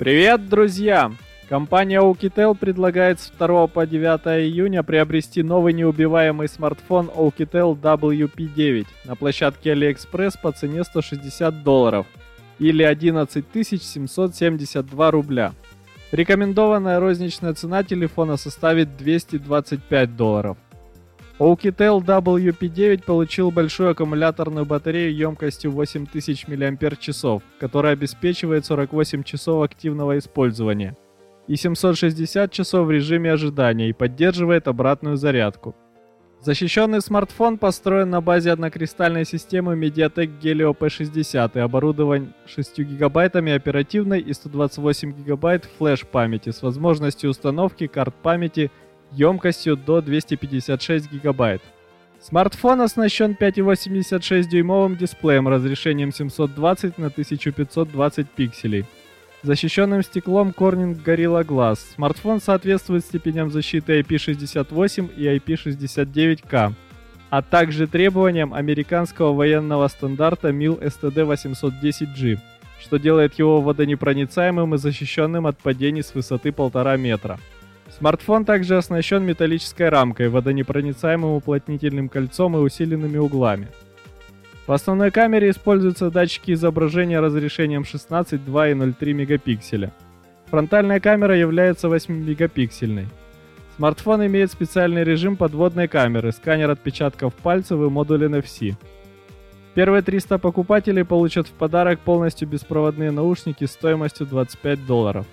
Привет, друзья! Компания Oukitel предлагает с 2 по 9 июня приобрести новый неубиваемый смартфон Oukitel WP9 на площадке AliExpress по цене 160 долларов или 11 772 рубля. Рекомендованная розничная цена телефона составит 225 долларов. Oukitel WP9 получил большую аккумуляторную батарею емкостью 8000 мАч, которая обеспечивает 48 часов активного использования и 760 часов в режиме ожидания и поддерживает обратную зарядку. Защищенный смартфон построен на базе однокристальной системы MediaTek Helio P60 и оборудован 6 гигабайтами оперативной и 128 гигабайт флеш-памяти с возможностью установки карт памяти емкостью до 256 гигабайт. Смартфон оснащен 5,86-дюймовым дисплеем разрешением 720 на 1520 пикселей. Защищенным стеклом Corning Gorilla Glass. Смартфон соответствует степеням защиты IP68 и IP69K, а также требованиям американского военного стандарта MIL STD 810G, что делает его водонепроницаемым и защищенным от падений с высоты 1,5 метра. Смартфон также оснащен металлической рамкой, водонепроницаемым уплотнительным кольцом и усиленными углами. В основной камере используются датчики изображения разрешением 16, 2 и 0,3 мегапикселя. Фронтальная камера является 8-мегапиксельной. Смартфон имеет специальный режим подводной камеры, сканер отпечатков пальцев и модуль NFC. Первые 300 покупателей получат в подарок полностью беспроводные наушники стоимостью 25 долларов.